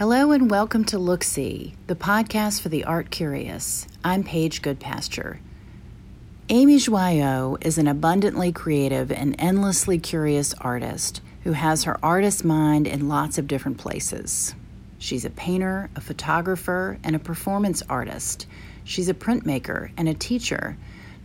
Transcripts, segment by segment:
Hello and welcome to Look See, the podcast for the art curious. I'm Paige Goodpasture. Amy Joyaux is an abundantly creative and endlessly curious artist who has her artist mind in lots of different places. She's a painter, a photographer, and a performance artist. She's a printmaker and a teacher.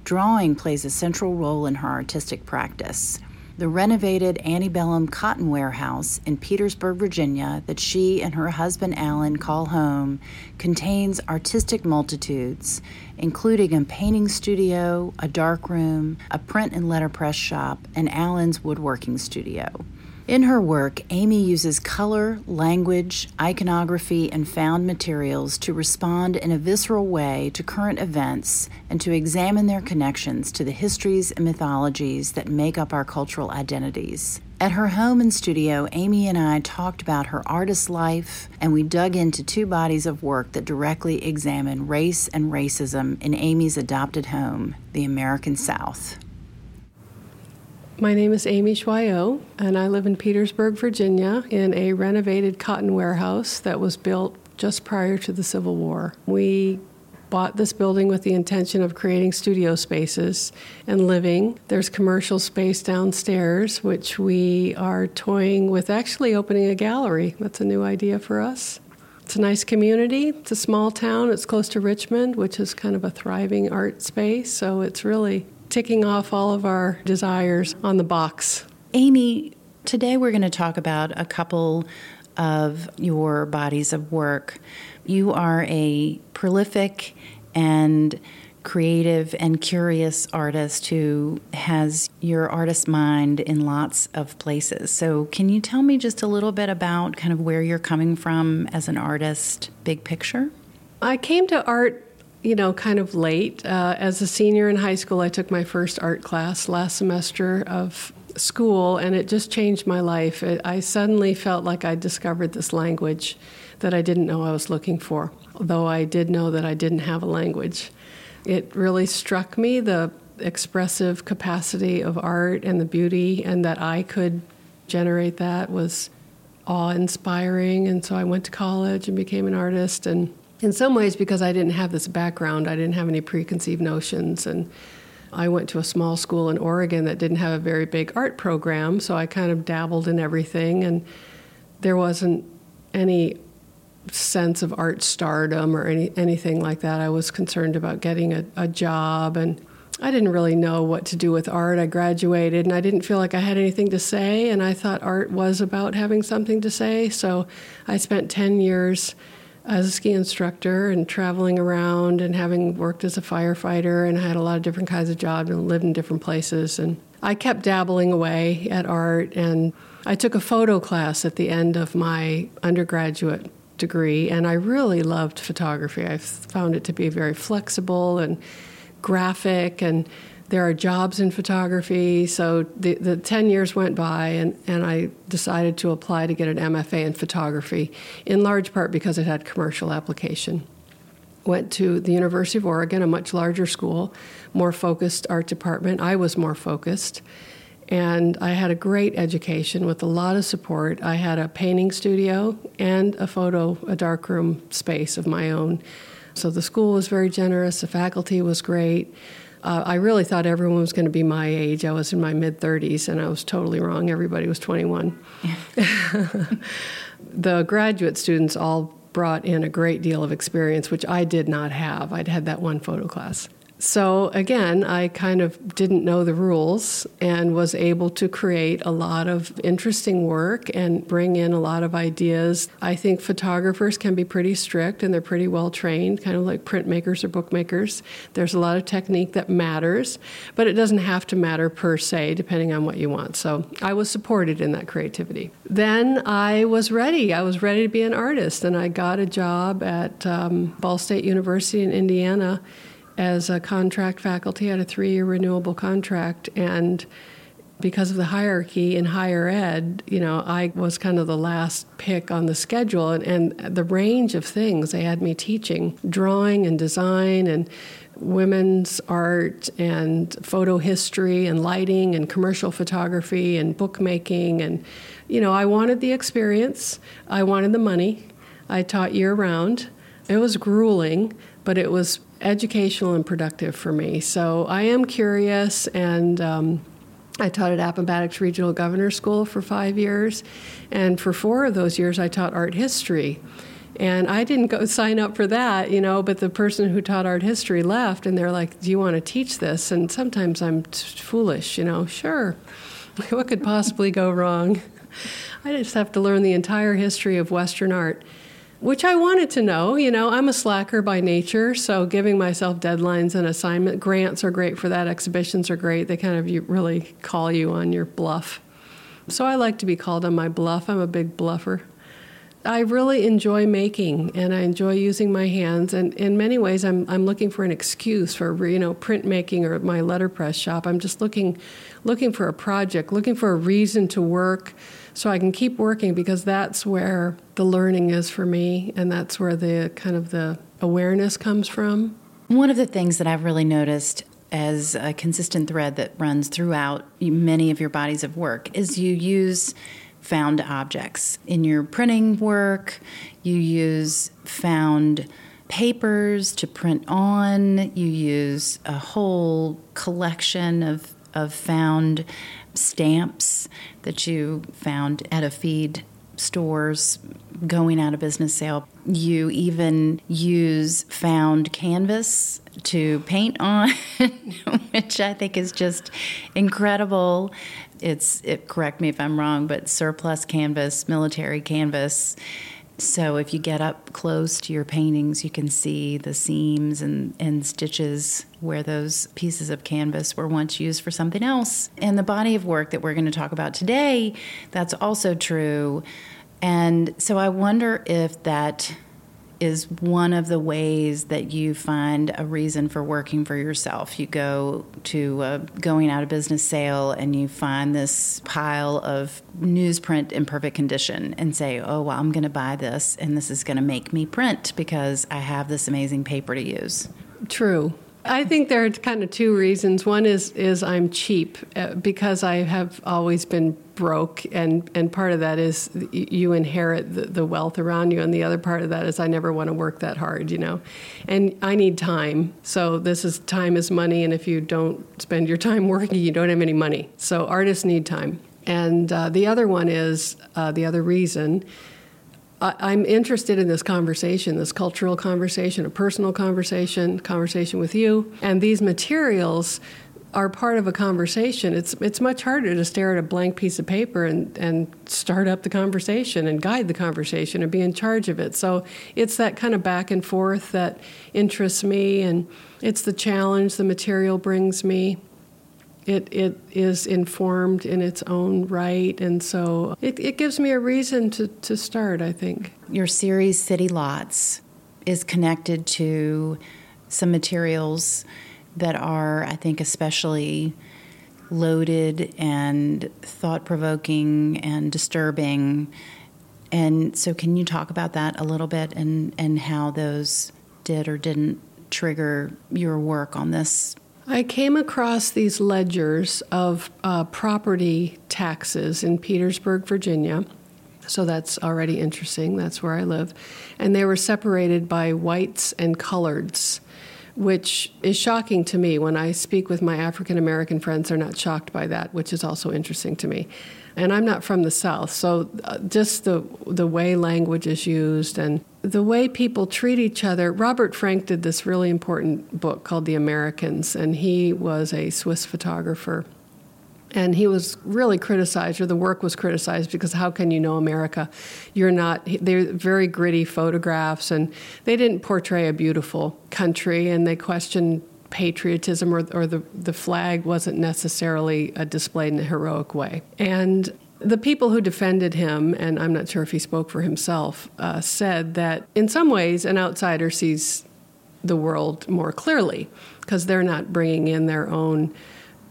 Drawing plays a central role in her artistic practice. The renovated antebellum cotton warehouse in Petersburg, Virginia, that she and her husband Alan call home, contains artistic multitudes, including a painting studio, a darkroom, a print and letterpress shop, and Alan's woodworking studio. In her work, Amy uses color, language, iconography, and found materials to respond in a visceral way to current events and to examine their connections to the histories and mythologies that make up our cultural identities. At her home and studio, Amy and I talked about her artist life, and we dug into two bodies of work that directly examine race and racism in Amy's adopted home, the American South. My name is Amy Joyaux, and I live in Petersburg, Virginia, in a renovated cotton warehouse that was built just prior to the Civil War. We bought this building with the intention of creating studio spaces and living. There's commercial space downstairs, which we are toying with actually opening a gallery. That's a new idea for us. It's a nice community. It's a small town. It's close to Richmond, which is kind of a thriving art space. So it's really ticking off all of our desires on the box. Amy, today we're going to talk about a couple of your bodies of work. You are a prolific and creative and curious artist who has your artist mind in lots of places. So, can you tell me just a little bit about kind of where you're coming from as an artist, big picture? I came to art you know, kind of late. Uh, as a senior in high school, I took my first art class last semester of school, and it just changed my life. It, I suddenly felt like I discovered this language that I didn't know I was looking for, though I did know that I didn't have a language. It really struck me the expressive capacity of art and the beauty, and that I could generate that was awe inspiring. And so I went to college and became an artist and in some ways because I didn't have this background, I didn't have any preconceived notions and I went to a small school in Oregon that didn't have a very big art program, so I kind of dabbled in everything and there wasn't any sense of art stardom or any, anything like that. I was concerned about getting a, a job and I didn't really know what to do with art. I graduated and I didn't feel like I had anything to say, and I thought art was about having something to say. So I spent 10 years as a ski instructor and traveling around and having worked as a firefighter and I had a lot of different kinds of jobs and lived in different places. And I kept dabbling away at art and I took a photo class at the end of my undergraduate degree and I really loved photography. I found it to be very flexible and graphic and there are jobs in photography. So the, the 10 years went by, and, and I decided to apply to get an MFA in photography, in large part because it had commercial application. Went to the University of Oregon, a much larger school, more focused art department. I was more focused. And I had a great education with a lot of support. I had a painting studio and a photo, a darkroom space of my own. So the school was very generous, the faculty was great. Uh, I really thought everyone was going to be my age. I was in my mid 30s, and I was totally wrong. Everybody was 21. the graduate students all brought in a great deal of experience, which I did not have. I'd had that one photo class. So again, I kind of didn't know the rules and was able to create a lot of interesting work and bring in a lot of ideas. I think photographers can be pretty strict and they're pretty well trained, kind of like printmakers or bookmakers. There's a lot of technique that matters, but it doesn't have to matter per se, depending on what you want. So I was supported in that creativity. Then I was ready. I was ready to be an artist, and I got a job at um, Ball State University in Indiana as a contract faculty at a three year renewable contract. And because of the hierarchy in higher ed, you know, I was kind of the last pick on the schedule, and, and the range of things they had me teaching drawing and design and women's art and photo history and lighting and commercial photography and bookmaking. And, you know, I wanted the experience, I wanted the money. I taught year round. It was grueling, but it was educational and productive for me. So I am curious, and um, I taught at Appomattox Regional Governor School for five years, and for four of those years, I taught art history. And I didn't go sign up for that, you know, but the person who taught art history left, and they're like, Do you want to teach this? And sometimes I'm t- foolish, you know, sure. what could possibly go wrong? I just have to learn the entire history of Western art which I wanted to know. You know, I'm a slacker by nature, so giving myself deadlines and assignment grants are great for that. Exhibitions are great. They kind of really call you on your bluff. So I like to be called on my bluff. I'm a big bluffer. I really enjoy making and I enjoy using my hands. And in many ways, I'm, I'm looking for an excuse for, you know, printmaking or my letterpress shop. I'm just looking, looking for a project, looking for a reason to work so I can keep working because that's where the learning is for me and that's where the kind of the awareness comes from. One of the things that I've really noticed as a consistent thread that runs throughout many of your bodies of work is you use found objects. In your printing work, you use found papers to print on, you use a whole collection of, of found stamps that you found at a feed stores going out of business sale. You even use found canvas to paint on, which I think is just incredible. It's it, correct me if I'm wrong, but surplus canvas, military canvas. So if you get up close to your paintings, you can see the seams and, and stitches where those pieces of canvas were once used for something else. And the body of work that we're going to talk about today, that's also true. And so I wonder if that is one of the ways that you find a reason for working for yourself. You go to a going out of business sale and you find this pile of newsprint in perfect condition and say, oh, well, I'm going to buy this and this is going to make me print because I have this amazing paper to use. True. I think there are kind of two reasons. One is is I'm cheap uh, because I have always been broke, and and part of that is you inherit the, the, wealth around you, and the other part of that is I never want to work that hard, you know, and I need time. So this is time is money, and if you don't spend your time working, you don't have any money. So artists need time, and uh, the other one is uh, the other reason I'm interested in this conversation, this cultural conversation, a personal conversation, conversation with you. And these materials are part of a conversation. It's it's much harder to stare at a blank piece of paper and, and start up the conversation and guide the conversation and be in charge of it. So it's that kind of back and forth that interests me and it's the challenge the material brings me it, it is informed in its own right. And so it, it gives me a reason to, to start, I think. Your series, City Lots, is connected to some materials that are, I think, especially loaded and thought provoking and disturbing. And so, can you talk about that a little bit and, and how those did or didn't trigger your work on this I came across these ledgers of uh, property taxes in Petersburg, Virginia. So that's already interesting. That's where I live. And they were separated by whites and coloreds, which is shocking to me. When I speak with my African American friends, they're not shocked by that, which is also interesting to me and I'm not from the South, so uh, just the the way language is used and the way people treat each other. Robert Frank did this really important book called The Americans, and he was a Swiss photographer. And he was really criticized, or the work was criticized, because how can you know America? You're not, they're very gritty photographs, and they didn't portray a beautiful country, and they questioned patriotism or, or the, the flag wasn't necessarily displayed in a heroic way. And the people who defended him, and I'm not sure if he spoke for himself, uh, said that in some ways an outsider sees the world more clearly because they're not bringing in their own,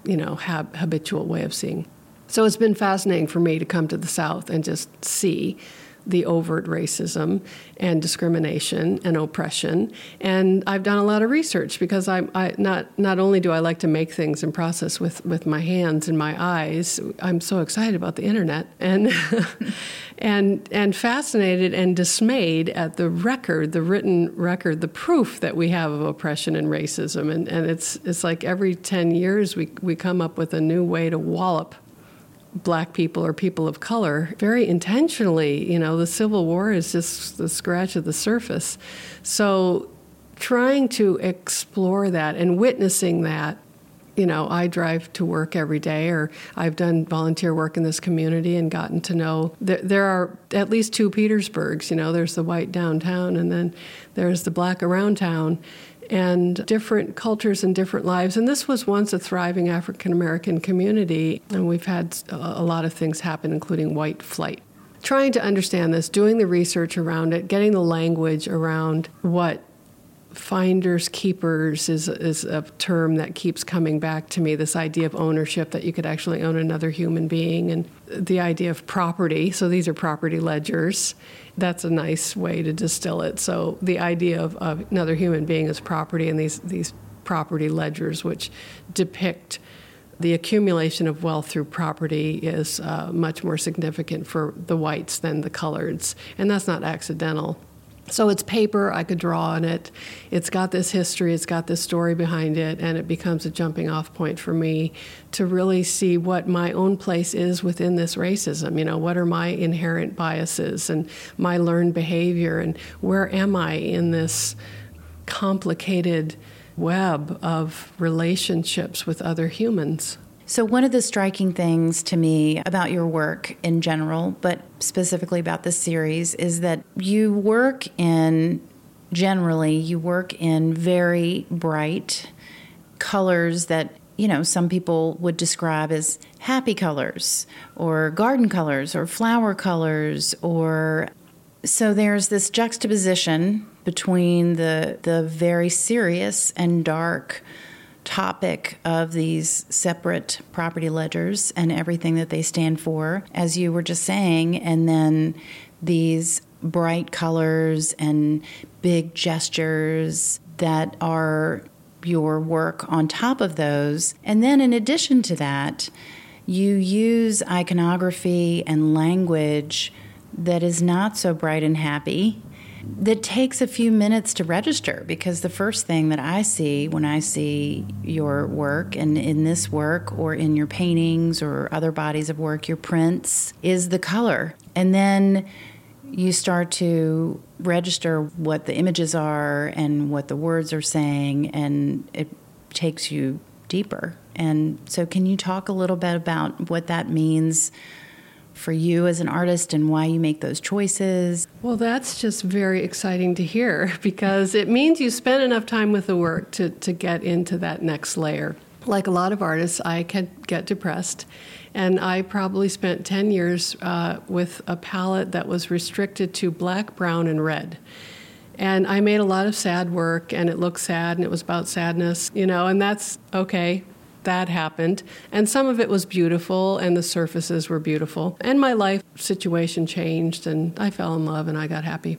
you know, hab- habitual way of seeing. So it's been fascinating for me to come to the South and just see the overt racism and discrimination and oppression. And I've done a lot of research because I'm I, not not only do I like to make things and process with, with my hands and my eyes, I'm so excited about the internet and and and fascinated and dismayed at the record, the written record, the proof that we have of oppression and racism. And, and it's it's like every ten years we, we come up with a new way to wallop black people or people of color very intentionally. You know, the Civil War is just the scratch of the surface. So, trying to explore that and witnessing that. You know, I drive to work every day, or I've done volunteer work in this community and gotten to know there, there are at least two Petersburgs. You know, there's the white downtown, and then there's the black around town and different cultures and different lives. And this was once a thriving African American community, and we've had a lot of things happen, including white flight. Trying to understand this, doing the research around it, getting the language around what finders keepers is is a term that keeps coming back to me this idea of ownership that you could actually own another human being and the idea of property. So these are property ledgers. That's a nice way to distill it. So the idea of, of another human being as property and these these property ledgers which depict the accumulation of wealth through property is uh, much more significant for the whites than the coloreds. And that's not accidental so it's paper, I could draw on it. It's got this history, it's got this story behind it, and it becomes a jumping off point for me to really see what my own place is within this racism. You know, what are my inherent biases and my learned behavior, and where am I in this complicated web of relationships with other humans? So, one of the striking things to me about your work in general, but specifically about this series, is that you work in generally, you work in very bright colors that, you know, some people would describe as happy colors or garden colors or flower colors or so there's this juxtaposition between the the very serious and dark topic of these separate property ledgers and everything that they stand for, as you were just saying, and then these bright colors and big gestures that are your work on top of those. And then, in addition to that, you use iconography and language that is not so bright and happy that takes a few minutes to register because the first thing that I see when I see your work and in this work or in your paintings or other bodies of work, your prints, is the color. And then you start to register what the images are and what the words are saying, and it takes you deeper. And so, can you talk a little bit about what that means for you as an artist and why you make those choices? Well, that's just very exciting to hear because it means you spend enough time with the work to, to get into that next layer. Like a lot of artists, I can get depressed, and I probably spent 10 years uh, with a palette that was restricted to black, brown, and red. And I made a lot of sad work, and it looked sad, and it was about sadness, you know, and that's okay that happened. And some of it was beautiful, and the surfaces were beautiful. And my life situation changed, and I fell in love, and I got happy.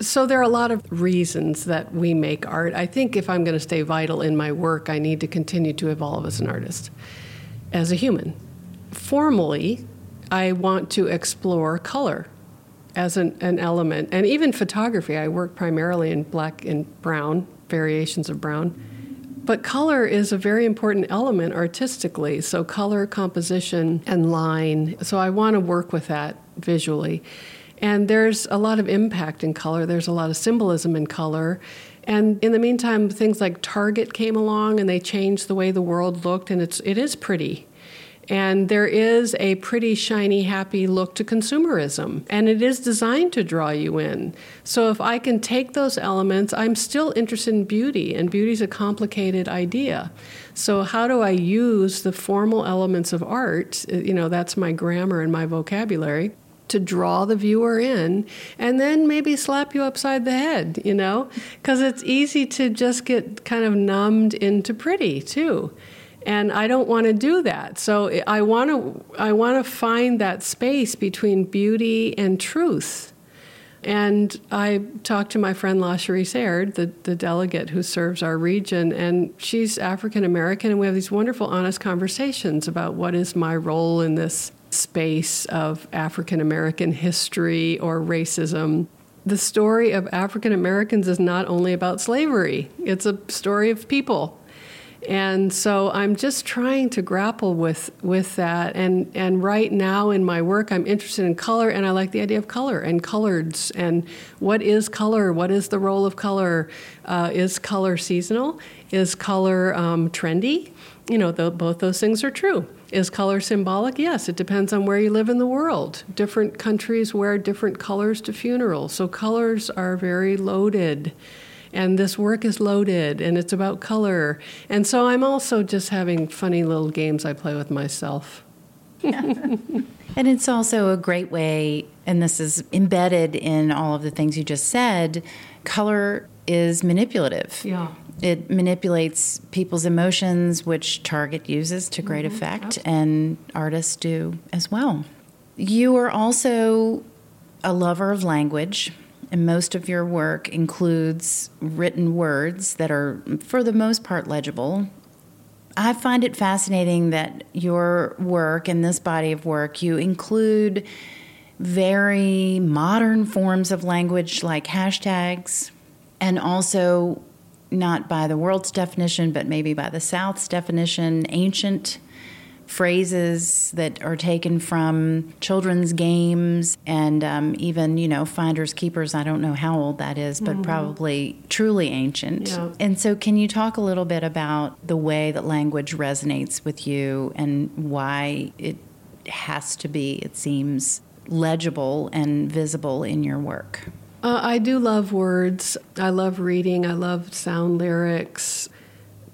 So there are a lot of reasons that we make art. I think if I'm going to stay vital in my work, I need to continue to evolve as an artist, as a human. Formally, I want to explore color as an, an element, and even photography. I work primarily in black and brown, variations of brown but color is a very important element artistically. So, color, composition, and line. So, I want to work with that visually. And there's a lot of impact in color, there's a lot of symbolism in color. And in the meantime, things like Target came along and they changed the way the world looked, and it's, it is pretty. And there is a pretty shiny, happy look to consumerism, and it is designed to draw you in. So if I can take those elements, I'm still interested in beauty, and beauty is a complicated idea. So, how do I use the formal elements of art? You know, that's my grammar and my vocabulary to draw the viewer in and then maybe slap you upside the head, you know? Because it's easy to just get kind of numbed into pretty, too. And I don't want to do that. So eh, I want to I want to find that space between beauty and truth. And I talked to my friend Lashrecse Aird, the, the delegate who serves our region, and she's African American, and we have these wonderful, honest conversations about what is my role in this space of African American history or racism. The story of African Americans is not only about slavery, it's a story of people and so I'm just trying to grapple with with that. And and right now in my work, I'm interested in color, and I like the idea of color and coloreds and what is color? What is the role of color? Uh, is color seasonal? Is color um, trendy? You know, the, both those things are true. Is color symbolic? Yes, it depends on where you live in the world. Different countries wear different colors to funerals, so colors are very loaded and this work is loaded and it's about color. And so I'm also just having funny little games I play with myself. and it's also a great way, and this is embedded in all of the things you just said. Color is manipulative. Yeah. It manipulates people's emotions, which Target uses to great mm-hmm. effect, Absolutely. and artists do as well. You are also a lover of language and most of your work includes written words that are, for the most part, legible. I find it fascinating that your work and this body of work, you include very modern forms of language like hashtags, and also not by the world's definition, but maybe by the South's definition, ancient phrases that are taken from children's games and um, even you know finders keepers i don't know how old that is but mm-hmm. probably truly ancient yeah. and so can you talk a little bit about the way that language resonates with you and why it has to be it seems legible and visible in your work uh, I do love words. I love reading. I love sound lyrics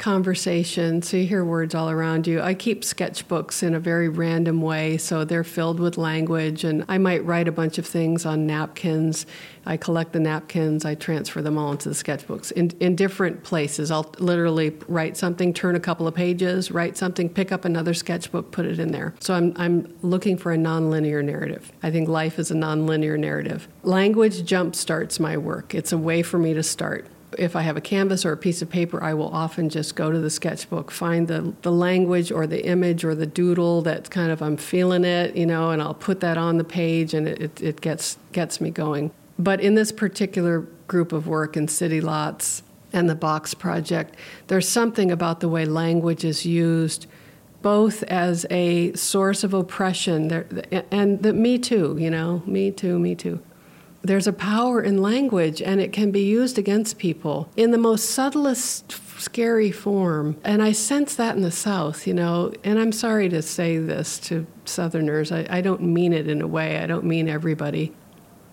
conversation, so you hear words all around you. I keep sketchbooks in a very random way, so they're filled with language, and I might write a bunch of things on napkins. I collect the napkins, I transfer them all into the sketchbooks in, in different places. I'll literally write something, turn a couple of pages, write something, pick up another sketchbook, put it in there. So I'm, I'm looking for a nonlinear narrative. I think life is a nonlinear narrative. Language jump starts my work, it's a way for me to start if I have a canvas or a piece of paper, I will often just go to the sketchbook, find the, the language or the image or the doodle that kind of I'm feeling it, you know, and I'll put that on the page and it, it gets, gets me going. But in this particular group of work in City Lots and the Box Project, there's something about the way language is used both as a source of oppression and the me too, you know, me too, me too there's a power in language and it can be used against people in the most subtlest scary form and i sense that in the south you know and i'm sorry to say this to southerners i, I don't mean it in a way i don't mean everybody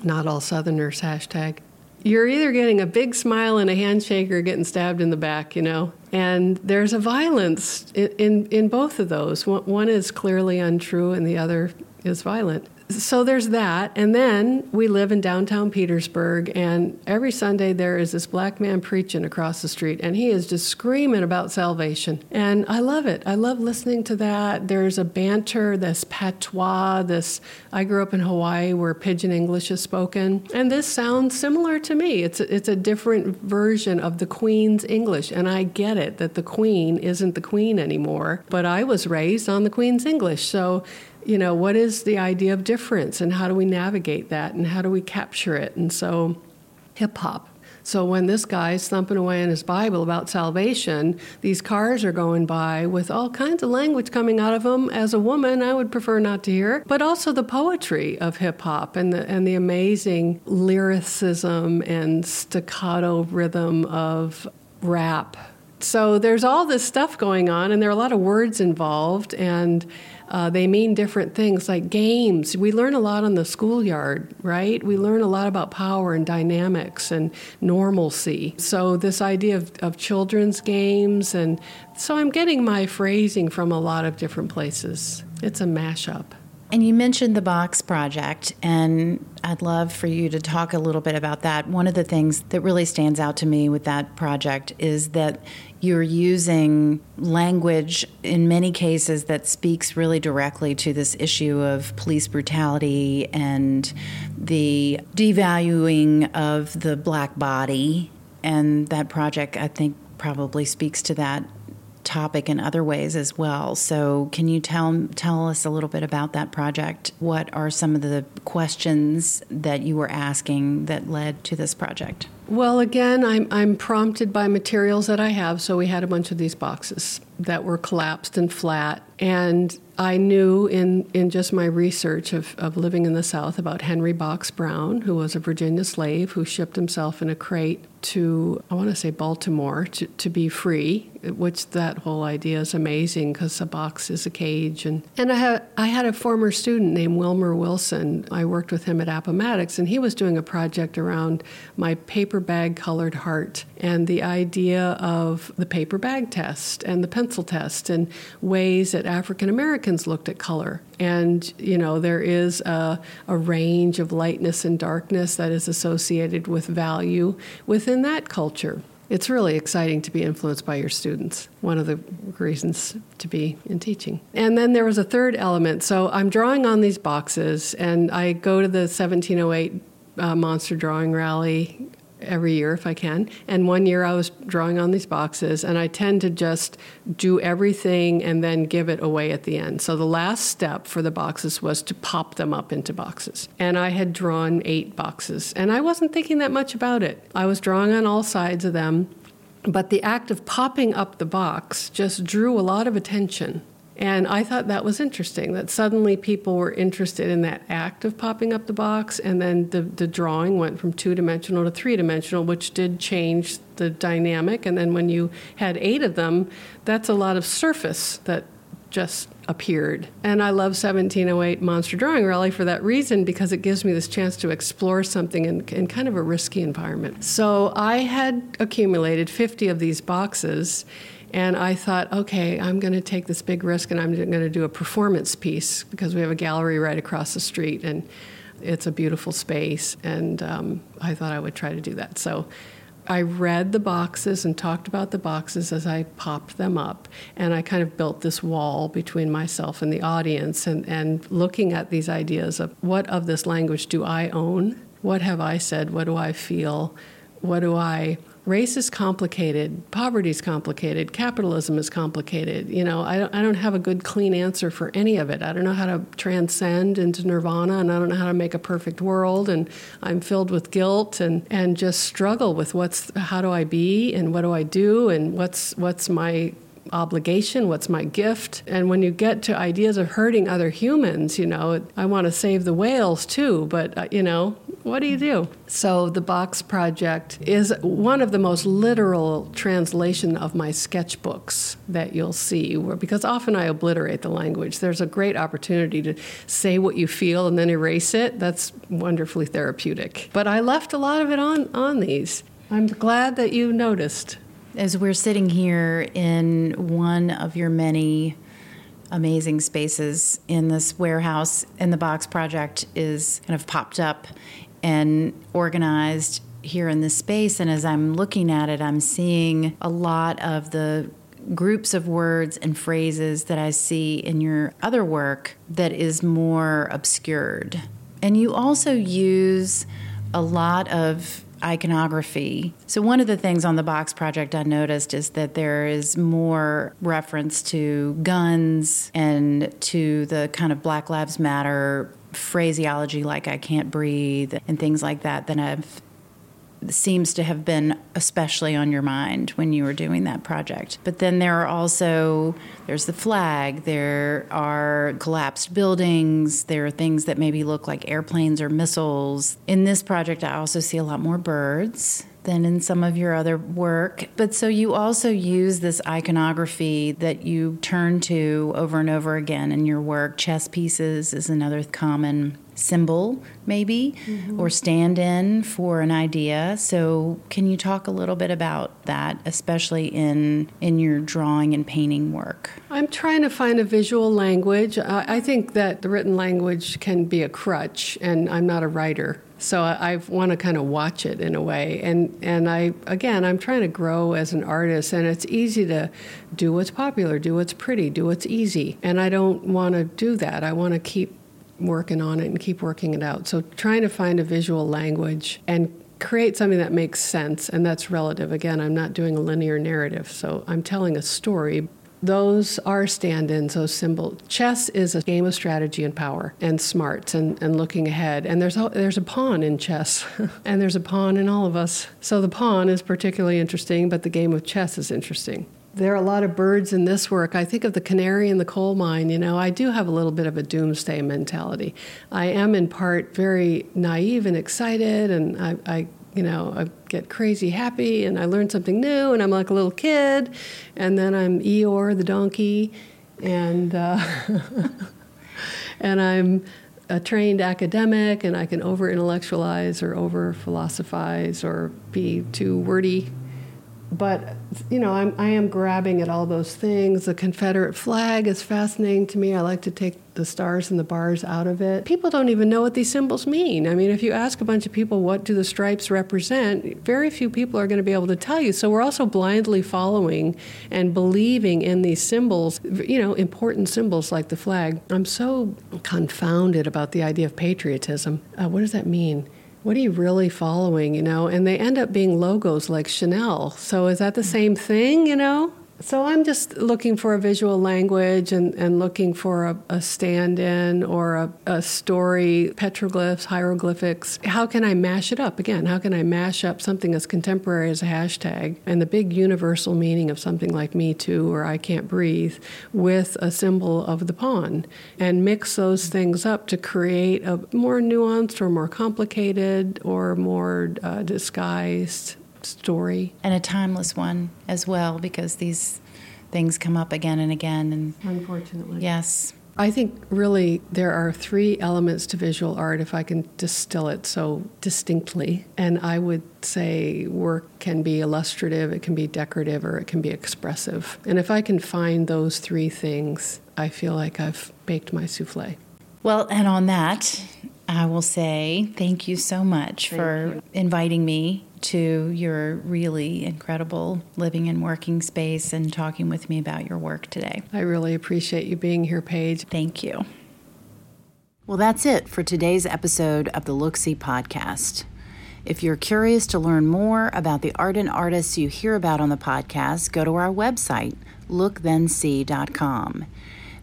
not all southerners hashtag you're either getting a big smile and a handshake or getting stabbed in the back, you know. And there's a violence in, in, in both of those. One, one is clearly untrue, and the other is violent so there's that. And then we live in downtown Petersburg, and every Sunday there is this black man preaching across the street, and he is just screaming about salvation. And I love it. I love listening to that. There's a banter, this patois, this. I grew up in Hawaii where pidgin English is spoken, and this sounds similar to me. It's a, it's a different version of the Queen's English, and I get it that the Queen isn't the Queen anymore, but I was raised on the Queen's English. So you know, what is the idea of difference and how do we navigate that and how do we capture it? And so, hip hop. So, when this guy's thumping away in his Bible about salvation, these cars are going by with all kinds of language coming out of them. As a woman, I would prefer not to hear, but also the poetry of hip hop and the, and the amazing lyricism and staccato rhythm of rap. So, there's all this stuff going on, and there are a lot of words involved. And uh, they mean different things like games. We learn a lot on the schoolyard, right? We learn a lot about power and dynamics and normalcy. So, this idea of, of children's games, and so I'm getting my phrasing from a lot of different places. It's a mashup. And you mentioned the Box Project, and I'd love for you to talk a little bit about that. One of the things that really stands out to me with that project is that you're using language in many cases that speaks really directly to this issue of police brutality and the devaluing of the black body. And that project, I think, probably speaks to that topic in other ways as well. So, can you tell tell us a little bit about that project? What are some of the questions that you were asking that led to this project? Well, again, I'm I'm prompted by materials that I have. So we had a bunch of these boxes that were collapsed and flat, and I knew in, in just my research of, of living in the South about Henry Box Brown, who was a Virginia slave who shipped himself in a crate to, I want to say Baltimore, to, to be free, which that whole idea is amazing because a box is a cage. And, and I, had, I had a former student named Wilmer Wilson. I worked with him at Appomattox, and he was doing a project around my paper bag colored heart and the idea of the paper bag test and the pencil test and ways that African Americans looked at color. And, you know, there is a, a range of lightness and darkness that is associated with value within that culture it's really exciting to be influenced by your students. One of the reasons to be in teaching. And then there was a third element. So I'm drawing on these boxes, and I go to the 1708 uh, Monster Drawing Rally every year if I can. And one year I was drawing on these boxes, and I tend to just do everything and then give it away at the end. So the last step for the boxes was to pop them up into boxes. And I had drawn eight boxes, and I wasn't thinking that much about it. I was drawing on all sides of them. But the act of popping up the box just drew a lot of attention. And I thought that was interesting that suddenly people were interested in that act of popping up the box, and then the, the drawing went from two dimensional to three dimensional, which did change the dynamic. And then when you had eight of them, that's a lot of surface that just appeared. And I love 1708 Monster Drawing Rally for that reason because it gives me this chance to explore something in, in kind of a risky environment. So I had accumulated 50 of these boxes and I thought, okay, I'm going to take this big risk and I'm going to do a performance piece because we have a gallery right across the street and it's a beautiful space. And um, I thought I would try to do that. So I read the boxes and talked about the boxes as I popped them up. And I kind of built this wall between myself and the audience and, and looking at these ideas of what of this language do I own? What have I said? What do I feel? What do I race is complicated, poverty is complicated, capitalism is complicated. You know, I don't, I don't have a good, clean answer for any of it. I don't know how to transcend into nirvana, and I don't know how to make a perfect world. And I'm filled with guilt and, and just struggle with what's how do I be and what do I do and what's what's my obligation, what's my gift. And when you get to ideas of hurting other humans, you know, I want to save the whales too, but, uh, you know, what do you do? So the Box Project is one of the most literal translation of my sketchbooks that you'll see, where, because often I obliterate the language. There's a great opportunity to say what you feel and then erase it. That's wonderfully therapeutic. But I left a lot of it on, on these. I'm glad that you noticed as we're sitting here in one of your many amazing spaces in this warehouse, and the Box Project is kind of popped up and organized here in this space. And as I'm looking at it, I'm seeing a lot of the groups of words and phrases that I see in your other work that is more obscured. And you also use a lot of iconography. So, one of the things on the box project I noticed is that there is more reference to guns and to the kind of Black Lives Matter phraseology, like I can't breathe, and things like that, than I've seems to have been especially on your mind when you were doing that project. But then there are also there's the flag, there are collapsed buildings, there are things that maybe look like airplanes or missiles. In this project I also see a lot more birds than in some of your other work. But so you also use this iconography that you turn to over and over again in your work. Chess pieces is another common symbol, maybe, mm-hmm. or stand in for an idea. So, can you talk a little bit about that, especially in in your drawing and painting work? I'm trying to find a visual language. I think that the written language can be a crutch, and I'm not a writer. So I, I want to kind of watch it in a way, and and I again I'm trying to grow as an artist, and it's easy to do what's popular, do what's pretty, do what's easy, and I don't want to do that. I want to keep working on it and keep working it out. So trying to find a visual language and create something that makes sense, and that's relative. Again, I'm not doing a linear narrative, so I'm telling a story. Those are stand ins, those symbols. Chess is a game of strategy and power and smarts and, and looking ahead. And there's a, there's a pawn in chess, and there's a pawn in all of us. So the pawn is particularly interesting, but the game of chess is interesting there are a lot of birds in this work. I think of the canary in the coal mine. You know, I do have a little bit of a doomsday mentality. I am in part very naive and excited, and I, I you know, I get crazy happy, and I learn something new, and I'm like a little kid, and then I'm Eeyore the donkey, and uh, and I'm a trained academic, and I can over intellectualize or over philosophize or be too wordy but you know I'm, I am grabbing at all those things. The confederate flag is fascinating to me. I like to take the stars and the bars out of it. People don't even know what these symbols mean. I mean if you ask a bunch of people what do the stripes represent very few people are going to be able to tell you. So we're also blindly following and believing in these symbols you know important symbols like the flag. I'm so confounded about the idea of patriotism. Uh, what does that mean what are you really following, you know? And they end up being logos like Chanel. So is that the mm. same thing, you know? So I'm just looking for a visual language and, and looking for a, a stand in or a, a, story, petroglyphs, hieroglyphics. How can I mash it up? Again, how can I mash up something as contemporary as a hashtag and the big universal meaning of something like Me Too or I Can't Breathe with a symbol of the pawn and mix those things up to create a more nuanced or more complicated or more uh, disguised story. And a timeless one as well, because these things come up again and again. And unfortunately, yes. I think really there are three elements to visual art, if I can distill it so distinctly. And I would say work can be illustrative, it can be decorative, or it can be expressive. And if I can find those three things, I feel like I've baked my souffle. Well, and on that, I will say thank you so much thank for you. inviting me to your really incredible living and working space and talking with me about your work today. I really appreciate you being here, Paige. Thank you. Well, that's it for today's episode of the Look See podcast. If you're curious to learn more about the art and artists you hear about on the podcast, go to our website, lookthensee.com.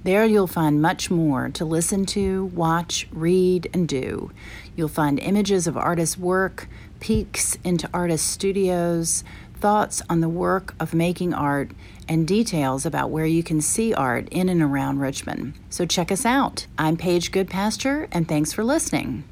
There you'll find much more to listen to, watch, read, and do. You'll find images of artists' work, peeks into artist studios, thoughts on the work of making art, and details about where you can see art in and around Richmond. So check us out. I'm Paige Goodpasture, and thanks for listening.